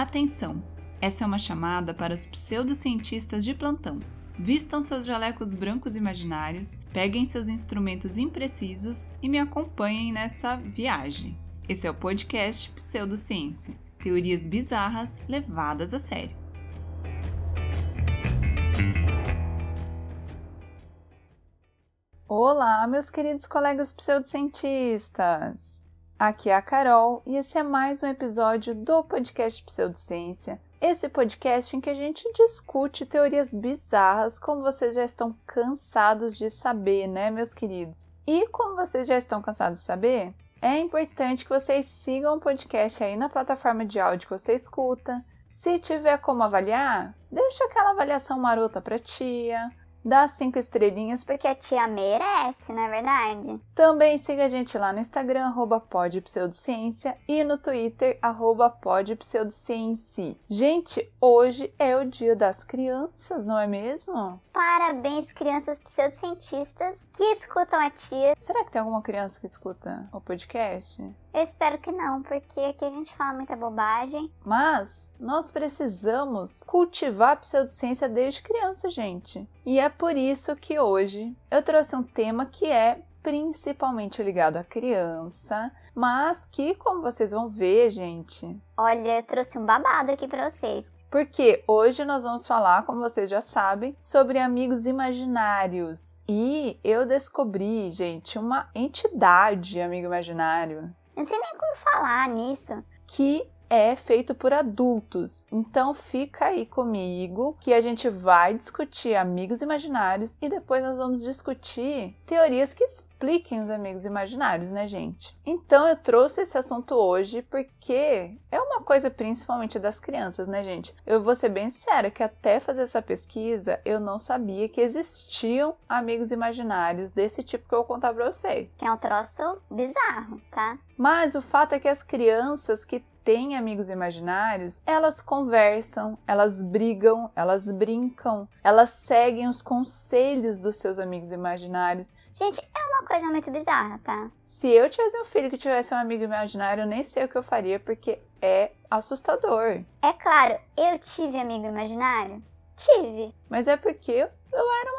Atenção! Essa é uma chamada para os pseudocientistas de plantão. Vistam seus jalecos brancos imaginários, peguem seus instrumentos imprecisos e me acompanhem nessa viagem. Esse é o podcast Pseudociência teorias bizarras levadas a sério. Olá, meus queridos colegas pseudocientistas! Aqui é a Carol e esse é mais um episódio do podcast Pseudociência. Esse podcast em que a gente discute teorias bizarras, como vocês já estão cansados de saber, né, meus queridos? E como vocês já estão cansados de saber, é importante que vocês sigam o podcast aí na plataforma de áudio que você escuta. Se tiver como avaliar, deixa aquela avaliação marota pra tia, dá cinco estrelinhas. Porque a tia merece, não é verdade? Também siga a gente lá no Instagram, arroba podpseudociência, e no Twitter, arroba podpseudociência. Gente, hoje é o dia das crianças, não é mesmo? Parabéns, crianças pseudocientistas que escutam a tia. Será que tem alguma criança que escuta o podcast? Eu espero que não, porque aqui a gente fala muita bobagem. Mas nós precisamos cultivar a pseudociência desde criança, gente. E é por isso que hoje eu trouxe um tema que é principalmente ligado à criança, mas que, como vocês vão ver, gente. Olha, eu trouxe um babado aqui para vocês. Porque hoje nós vamos falar, como vocês já sabem, sobre amigos imaginários. E eu descobri, gente, uma entidade amigo imaginário. Não sei nem como falar nisso. Que é feito por adultos. Então fica aí comigo que a gente vai discutir amigos imaginários e depois nós vamos discutir teorias que expliquem os amigos imaginários, né, gente? Então eu trouxe esse assunto hoje porque é uma coisa principalmente das crianças, né, gente? Eu vou ser bem sincera que até fazer essa pesquisa eu não sabia que existiam amigos imaginários desse tipo que eu vou contar pra vocês. Que é um troço bizarro, tá? Mas o fato é que as crianças que têm amigos imaginários, elas conversam, elas brigam, elas brincam, elas seguem os conselhos dos seus amigos imaginários. Gente, é uma coisa muito bizarra, tá? Se eu tivesse um filho que tivesse um amigo imaginário, eu nem sei o que eu faria, porque é assustador. É claro, eu tive amigo imaginário? Tive. Mas é porque eu,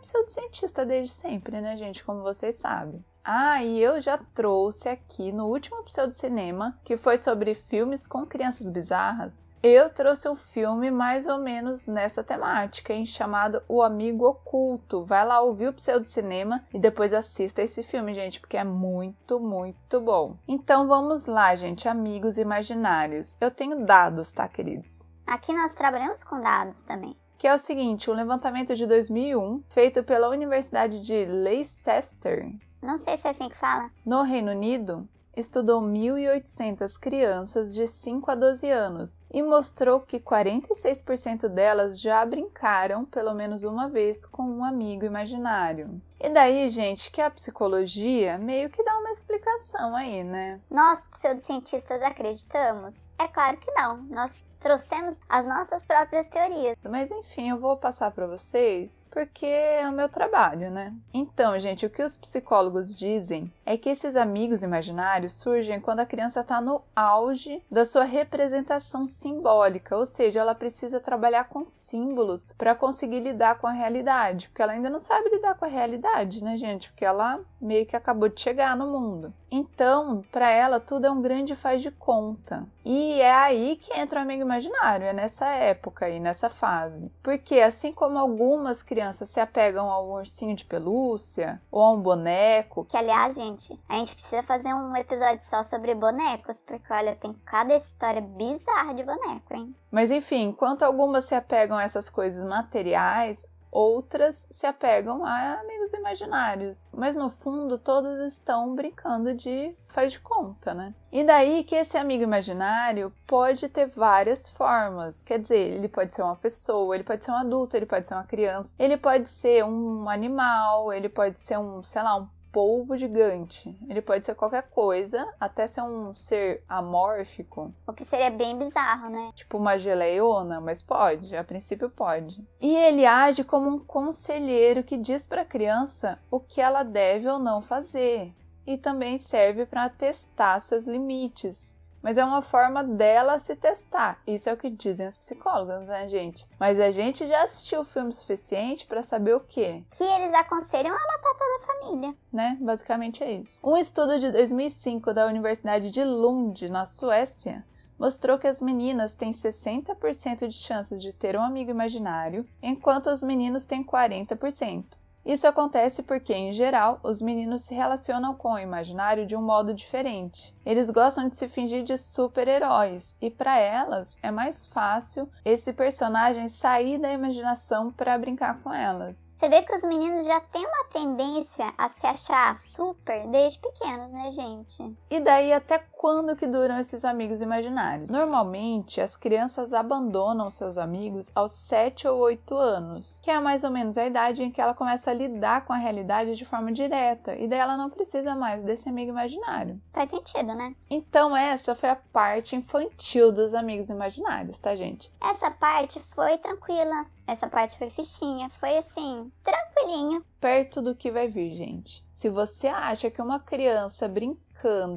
pseudocientista desde sempre, né, gente? Como vocês sabem. Ah, e eu já trouxe aqui no último episódio de cinema, que foi sobre filmes com crianças bizarras, eu trouxe um filme mais ou menos nessa temática, hein, chamado O Amigo Oculto. Vai lá ouvir o Pseudo Cinema e depois assista esse filme, gente, porque é muito, muito bom. Então vamos lá, gente, amigos imaginários. Eu tenho dados, tá, queridos? Aqui nós trabalhamos com dados também que é o seguinte, um levantamento de 2001 feito pela Universidade de Leicester, não sei se é assim que fala. No Reino Unido, estudou 1.800 crianças de 5 a 12 anos e mostrou que 46% delas já brincaram pelo menos uma vez com um amigo imaginário. E daí, gente, que a psicologia meio que dá uma explicação aí, né? Nós, pseudocientistas, acreditamos? É claro que não. Nós trouxemos as nossas próprias teorias. Mas enfim, eu vou passar para vocês porque é o meu trabalho, né? Então, gente, o que os psicólogos dizem é que esses amigos imaginários surgem quando a criança está no auge da sua representação simbólica, ou seja, ela precisa trabalhar com símbolos para conseguir lidar com a realidade, porque ela ainda não sabe lidar com a realidade, né, gente? Porque ela meio que acabou de chegar no mundo. Então, para ela, tudo é um grande faz de conta. E é aí que entra o amigo imaginário, é nessa época aí, nessa fase. Porque assim como algumas crianças se apegam ao ursinho de pelúcia ou a um boneco. Que aliás, gente, a gente precisa fazer um episódio só sobre bonecos, porque olha, tem cada história bizarra de boneco, hein? Mas enfim, enquanto algumas se apegam a essas coisas materiais, outras se apegam a amigos imaginários. Mas no fundo, todas estão brincando de faz de conta, né? E daí que esse amigo imaginário pode ter várias formas. Quer dizer, ele pode ser uma pessoa, ele pode ser um adulto, ele pode ser uma criança, ele pode ser um animal, ele pode ser um, sei lá, um polvo gigante. Ele pode ser qualquer coisa, até ser um ser amórfico. O que seria bem bizarro, né? Tipo uma geleiona, mas pode, a princípio pode. E ele age como um conselheiro que diz para a criança o que ela deve ou não fazer. E também serve para testar seus limites. Mas é uma forma dela se testar. Isso é o que dizem os psicólogos, né, gente? Mas a gente já assistiu o filme suficiente para saber o quê? Que eles aconselham a matar toda a família. Né? Basicamente é isso. Um estudo de 2005 da Universidade de Lund, na Suécia, mostrou que as meninas têm 60% de chances de ter um amigo imaginário, enquanto os meninos têm 40%. Isso acontece porque, em geral, os meninos se relacionam com o imaginário de um modo diferente. Eles gostam de se fingir de super-heróis e, para elas, é mais fácil esse personagem sair da imaginação para brincar com elas. Você vê que os meninos já têm uma tendência a se achar super desde pequenos, né, gente? E daí, até quando que duram esses amigos imaginários? Normalmente, as crianças abandonam seus amigos aos 7 ou 8 anos, que é mais ou menos a idade em que ela começa a lidar com a realidade de forma direta e daí ela não precisa mais desse amigo imaginário. Faz sentido, né? Então essa foi a parte infantil dos amigos imaginários, tá, gente? Essa parte foi tranquila. Essa parte foi fichinha, foi assim, tranquilinho. Perto do que vai vir, gente. Se você acha que uma criança brincando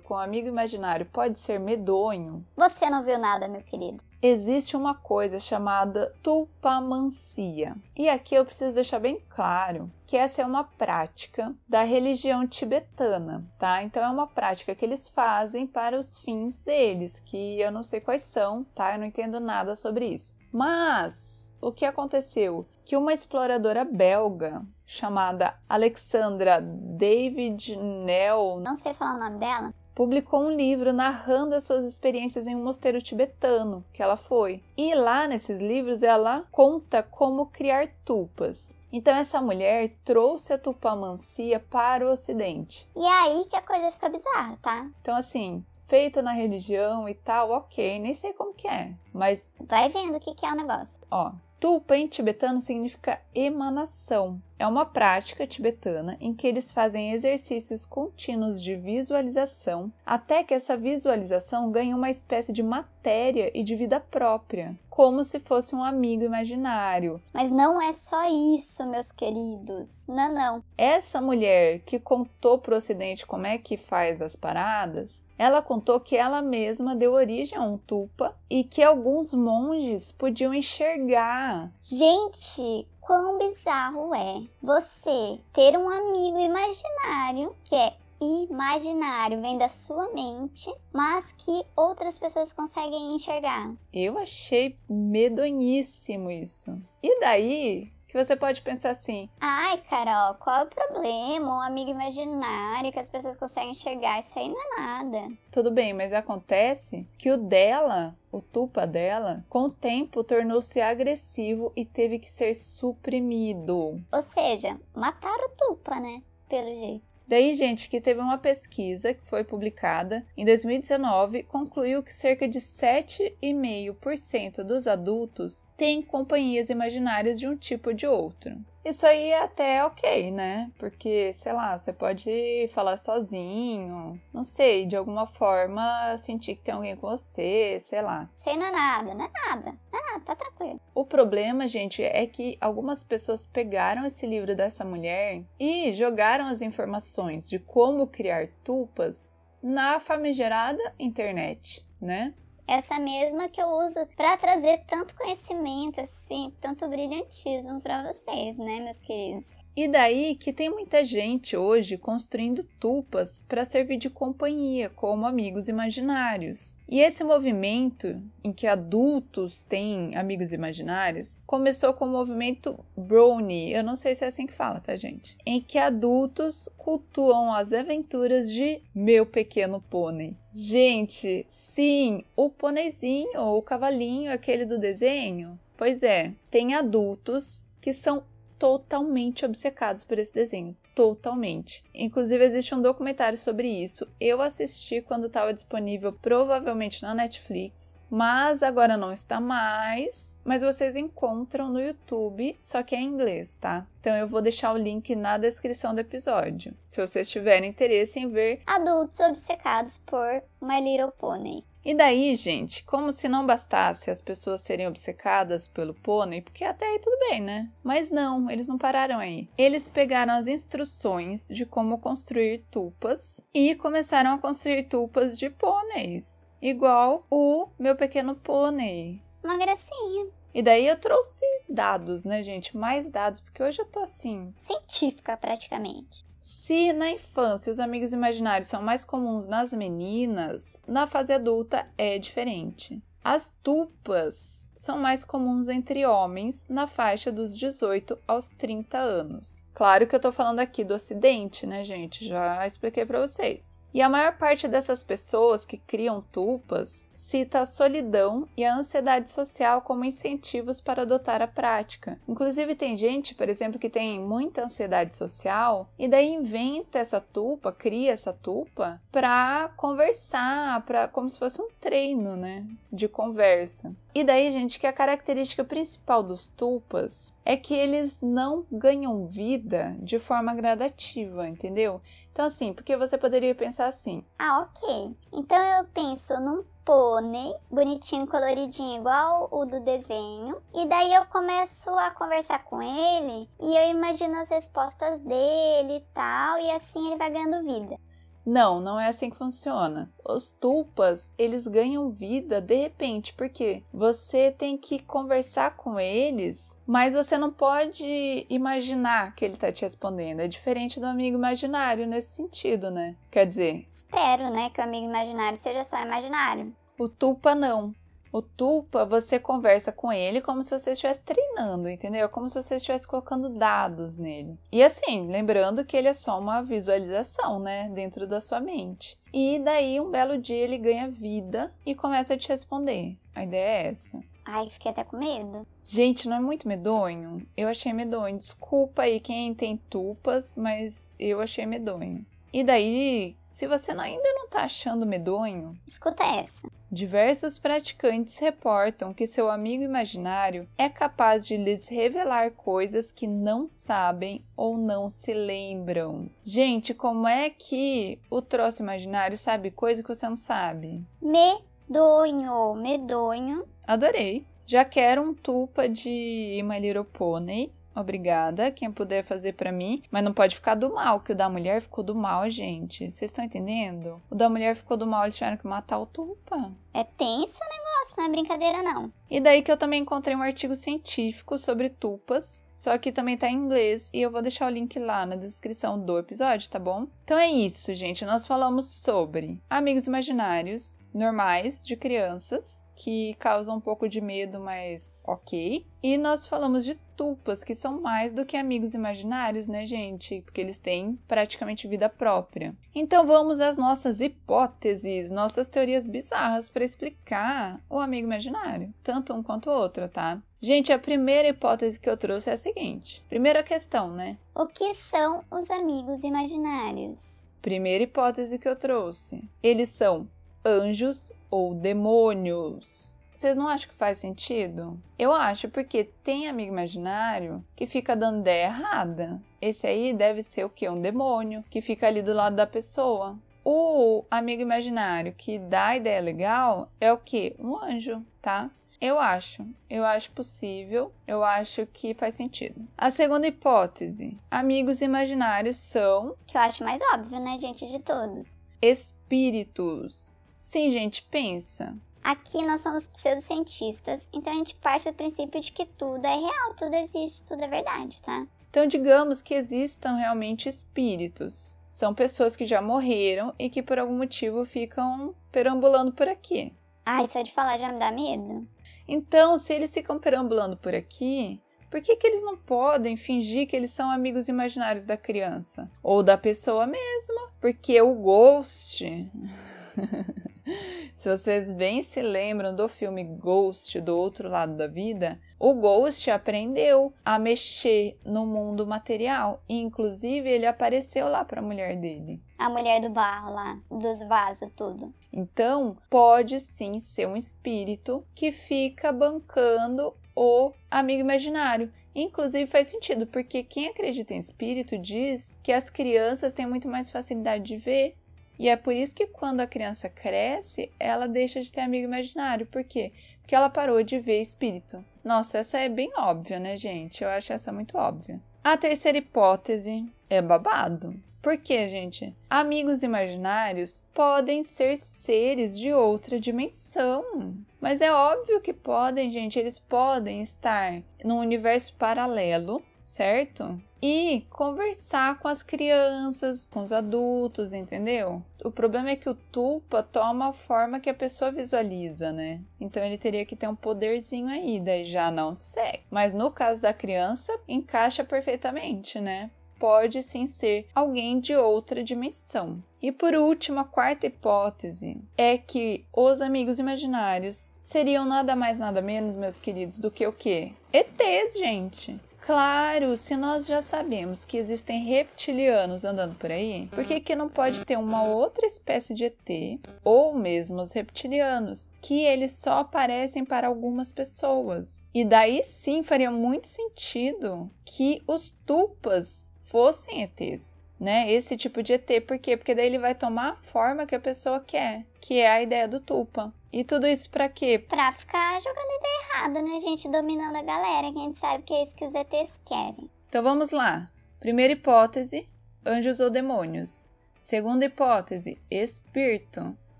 com um amigo imaginário pode ser medonho. Você não viu nada, meu querido existe uma coisa chamada tupamancia. E aqui eu preciso deixar bem claro que essa é uma prática da religião tibetana, tá? Então é uma prática que eles fazem para os fins deles, que eu não sei quais são, tá? Eu não entendo nada sobre isso. Mas o que aconteceu? Que uma exploradora belga chamada Alexandra David Nell, não sei falar o nome dela, publicou um livro narrando as suas experiências em um mosteiro tibetano que ela foi. E lá nesses livros ela conta como criar tupas. Então essa mulher trouxe a tupamancia para o ocidente. E é aí que a coisa fica bizarra, tá? Então assim, feito na religião e tal, ok, nem sei como que é, mas... Vai vendo o que, que é o negócio. Ó, Tupa em tibetano significa emanação. É uma prática tibetana em que eles fazem exercícios contínuos de visualização até que essa visualização ganhe uma espécie de matéria e de vida própria, como se fosse um amigo imaginário. Mas não é só isso, meus queridos. Não, não. Essa mulher que contou para o Ocidente como é que faz as paradas, ela contou que ela mesma deu origem a um tupa e que alguns monges podiam enxergar Gente, quão bizarro é você ter um amigo imaginário que é imaginário, vem da sua mente, mas que outras pessoas conseguem enxergar. Eu achei medonhíssimo isso. E daí, que você pode pensar assim: ai, Carol, qual é o problema? Um amigo imaginário que as pessoas conseguem enxergar, isso aí não é nada. Tudo bem, mas acontece que o dela, o tupa dela, com o tempo tornou-se agressivo e teve que ser suprimido. Ou seja, mataram o tupa, né? Pelo jeito. Daí, gente, que teve uma pesquisa que foi publicada em 2019 concluiu que cerca de 7,5% dos adultos têm companhias imaginárias de um tipo ou de outro. Isso aí é até ok, né? Porque, sei lá, você pode falar sozinho, não sei, de alguma forma sentir que tem alguém com você, sei lá. Sei não é nada, não é nada. Nada, tá tranquilo. O problema, gente, é que algumas pessoas pegaram esse livro dessa mulher e jogaram as informações de como criar tupas na famigerada internet, né? essa mesma que eu uso para trazer tanto conhecimento, assim, tanto brilhantismo para vocês, né, meus queridos? E daí que tem muita gente hoje construindo tupas para servir de companhia, como amigos imaginários. E esse movimento em que adultos têm amigos imaginários começou com o movimento Brownie, eu não sei se é assim que fala, tá, gente? Em que adultos cultuam as aventuras de Meu Pequeno Pônei. Gente, sim, o pôneizinho, o cavalinho, aquele do desenho. Pois é, tem adultos que são totalmente obcecados por esse desenho. Totalmente. Inclusive, existe um documentário sobre isso. Eu assisti quando estava disponível, provavelmente na Netflix, mas agora não está mais. Mas vocês encontram no YouTube, só que é em inglês, tá? Então eu vou deixar o link na descrição do episódio. Se vocês tiverem interesse em ver adultos obcecados por My Little Pony. E daí, gente, como se não bastasse as pessoas serem obcecadas pelo pônei, porque até aí tudo bem, né? Mas não, eles não pararam aí. Eles pegaram as instruções de como construir tupas e começaram a construir tupas de pôneis, igual o meu pequeno pônei. Uma gracinha. E daí eu trouxe dados, né, gente? Mais dados, porque hoje eu tô assim. Científica, praticamente. Se na infância os amigos imaginários são mais comuns nas meninas, na fase adulta é diferente. As tupas são mais comuns entre homens na faixa dos 18 aos 30 anos. Claro que eu tô falando aqui do ocidente, né, gente? Já expliquei para vocês. E a maior parte dessas pessoas que criam tupas cita a solidão e a ansiedade social como incentivos para adotar a prática. Inclusive, tem gente, por exemplo, que tem muita ansiedade social e daí inventa essa tupa, cria essa tupa para conversar, para como se fosse um treino, né, de conversa. E daí, gente, que a característica principal dos tupas é que eles não ganham vida de forma gradativa, entendeu? Então, assim, porque você poderia pensar assim: Ah, ok. Então eu penso num pônei bonitinho, coloridinho, igual o do desenho. E daí eu começo a conversar com ele e eu imagino as respostas dele e tal, e assim ele vai ganhando vida. Não, não é assim que funciona. Os tulpas, eles ganham vida de repente, porque você tem que conversar com eles, mas você não pode imaginar que ele tá te respondendo. É diferente do amigo imaginário nesse sentido, né? Quer dizer, Espero, né, que o amigo imaginário seja só imaginário. o tulpa não. O tulpa, você conversa com ele como se você estivesse treinando, entendeu? Como se você estivesse colocando dados nele. E assim, lembrando que ele é só uma visualização, né, dentro da sua mente. E daí, um belo dia, ele ganha vida e começa a te responder. A ideia é essa. Ai, fiquei até com medo. Gente, não é muito medonho? Eu achei medonho. Desculpa aí quem tem tupas, mas eu achei medonho. E daí, se você ainda não tá achando medonho, Escuta essa. Diversos praticantes reportam que seu amigo imaginário é capaz de lhes revelar coisas que não sabem ou não se lembram. Gente, como é que o troço imaginário sabe coisa que você não sabe? Medonho, medonho. Adorei. Já quero um tupa de My Little Pony. Obrigada, quem puder fazer pra mim, mas não pode ficar do mal, que o da mulher ficou do mal, gente. Vocês estão entendendo? O da mulher ficou do mal, eles tiveram que matar o tupa. É tenso o negócio, não é brincadeira não. E daí que eu também encontrei um artigo científico sobre tupas, só que também tá em inglês e eu vou deixar o link lá na descrição do episódio, tá bom? Então é isso, gente. Nós falamos sobre amigos imaginários normais de crianças que causam um pouco de medo, mas ok. E nós falamos de tupas, que são mais do que amigos imaginários, né, gente? Porque eles têm praticamente vida própria. Então vamos às nossas hipóteses, nossas teorias bizarras para explicar o amigo imaginário, tanto um quanto o outro, tá? Gente, a primeira hipótese que eu trouxe é a seguinte: primeira questão, né? O que são os amigos imaginários? Primeira hipótese que eu trouxe: eles são anjos ou demônios. Vocês não acham que faz sentido? Eu acho, porque tem amigo imaginário que fica dando ideia errada. Esse aí deve ser o quê? Um demônio que fica ali do lado da pessoa. O amigo imaginário que dá ideia legal é o quê? Um anjo, tá? Eu acho, eu acho possível, eu acho que faz sentido. A segunda hipótese: amigos imaginários são Que eu acho mais óbvio, né, gente, de todos. espíritos. Sim, gente, pensa. Aqui nós somos pseudocientistas, então a gente parte do princípio de que tudo é real, tudo existe, tudo é verdade, tá? Então, digamos que existam realmente espíritos. São pessoas que já morreram e que por algum motivo ficam perambulando por aqui. Ai, só de falar já me dá medo. Então, se eles ficam perambulando por aqui, por que, que eles não podem fingir que eles são amigos imaginários da criança? Ou da pessoa mesma? Porque o Ghost. se vocês bem se lembram do filme Ghost, do outro lado da vida, o Ghost aprendeu a mexer no mundo material. E, inclusive, ele apareceu lá para a mulher dele. A mulher do barro lá, dos vasos, tudo. Então, pode sim ser um espírito que fica bancando o amigo imaginário. Inclusive faz sentido, porque quem acredita em espírito diz que as crianças têm muito mais facilidade de ver E é por isso que quando a criança cresce, ela deixa de ter amigo imaginário. Por quê? Porque ela parou de ver espírito. Nossa, essa é bem óbvia, né, gente? Eu acho essa muito óbvia. A terceira hipótese é babado. Por quê, gente? Amigos imaginários podem ser seres de outra dimensão. Mas é óbvio que podem, gente. Eles podem estar num universo paralelo, certo? E conversar com as crianças, com os adultos, entendeu? O problema é que o Tupa toma a forma que a pessoa visualiza, né? Então ele teria que ter um poderzinho aí, daí já não sei. Mas no caso da criança, encaixa perfeitamente, né? pode sim ser alguém de outra dimensão. E por último, a quarta hipótese é que os amigos imaginários seriam nada mais nada menos, meus queridos, do que o quê? ETs, gente. Claro, se nós já sabemos que existem reptilianos andando por aí, por que, que não pode ter uma outra espécie de ET, ou mesmo os reptilianos, que eles só aparecem para algumas pessoas? E daí sim faria muito sentido que os tupas fossem ETs, né? Esse tipo de ET, por quê? Porque daí ele vai tomar a forma que a pessoa quer, que é a ideia do Tupa. E tudo isso para quê? Pra ficar jogando ideia errada, né, gente? Dominando a galera, que a gente sabe que é isso que os ETs querem. Então vamos lá. Primeira hipótese: anjos ou demônios. Segunda hipótese: espírito.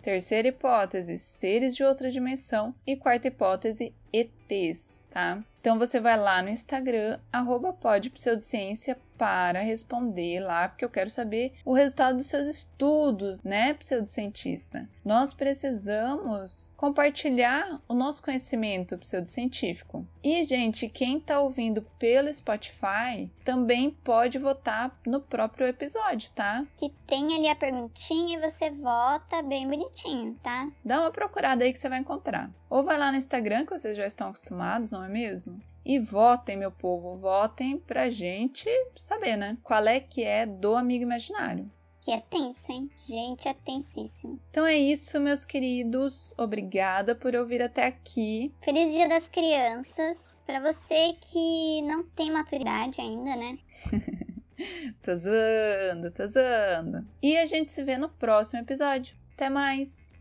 Terceira hipótese: seres de outra dimensão. E quarta hipótese: ETs, tá? Então você vai lá no Instagram, arroba podpseudociência, para responder lá, porque eu quero saber o resultado dos seus estudos, né, pseudocientista? Nós precisamos compartilhar o nosso conhecimento pseudocientífico. E, gente, quem está ouvindo pelo Spotify também pode votar no próprio episódio, tá? Que tem ali a perguntinha e você vota bem bonitinho, tá? Dá uma procurada aí que você vai encontrar. Ou vai lá no Instagram, que vocês já estão acostumados, não é mesmo? E votem, meu povo, votem pra gente saber, né? Qual é que é do amigo imaginário. Que é tenso, hein? Gente, é tensíssimo. Então é isso, meus queridos. Obrigada por ouvir até aqui. Feliz Dia das Crianças. Para você que não tem maturidade ainda, né? tô zoando, tô zoando. E a gente se vê no próximo episódio. Até mais!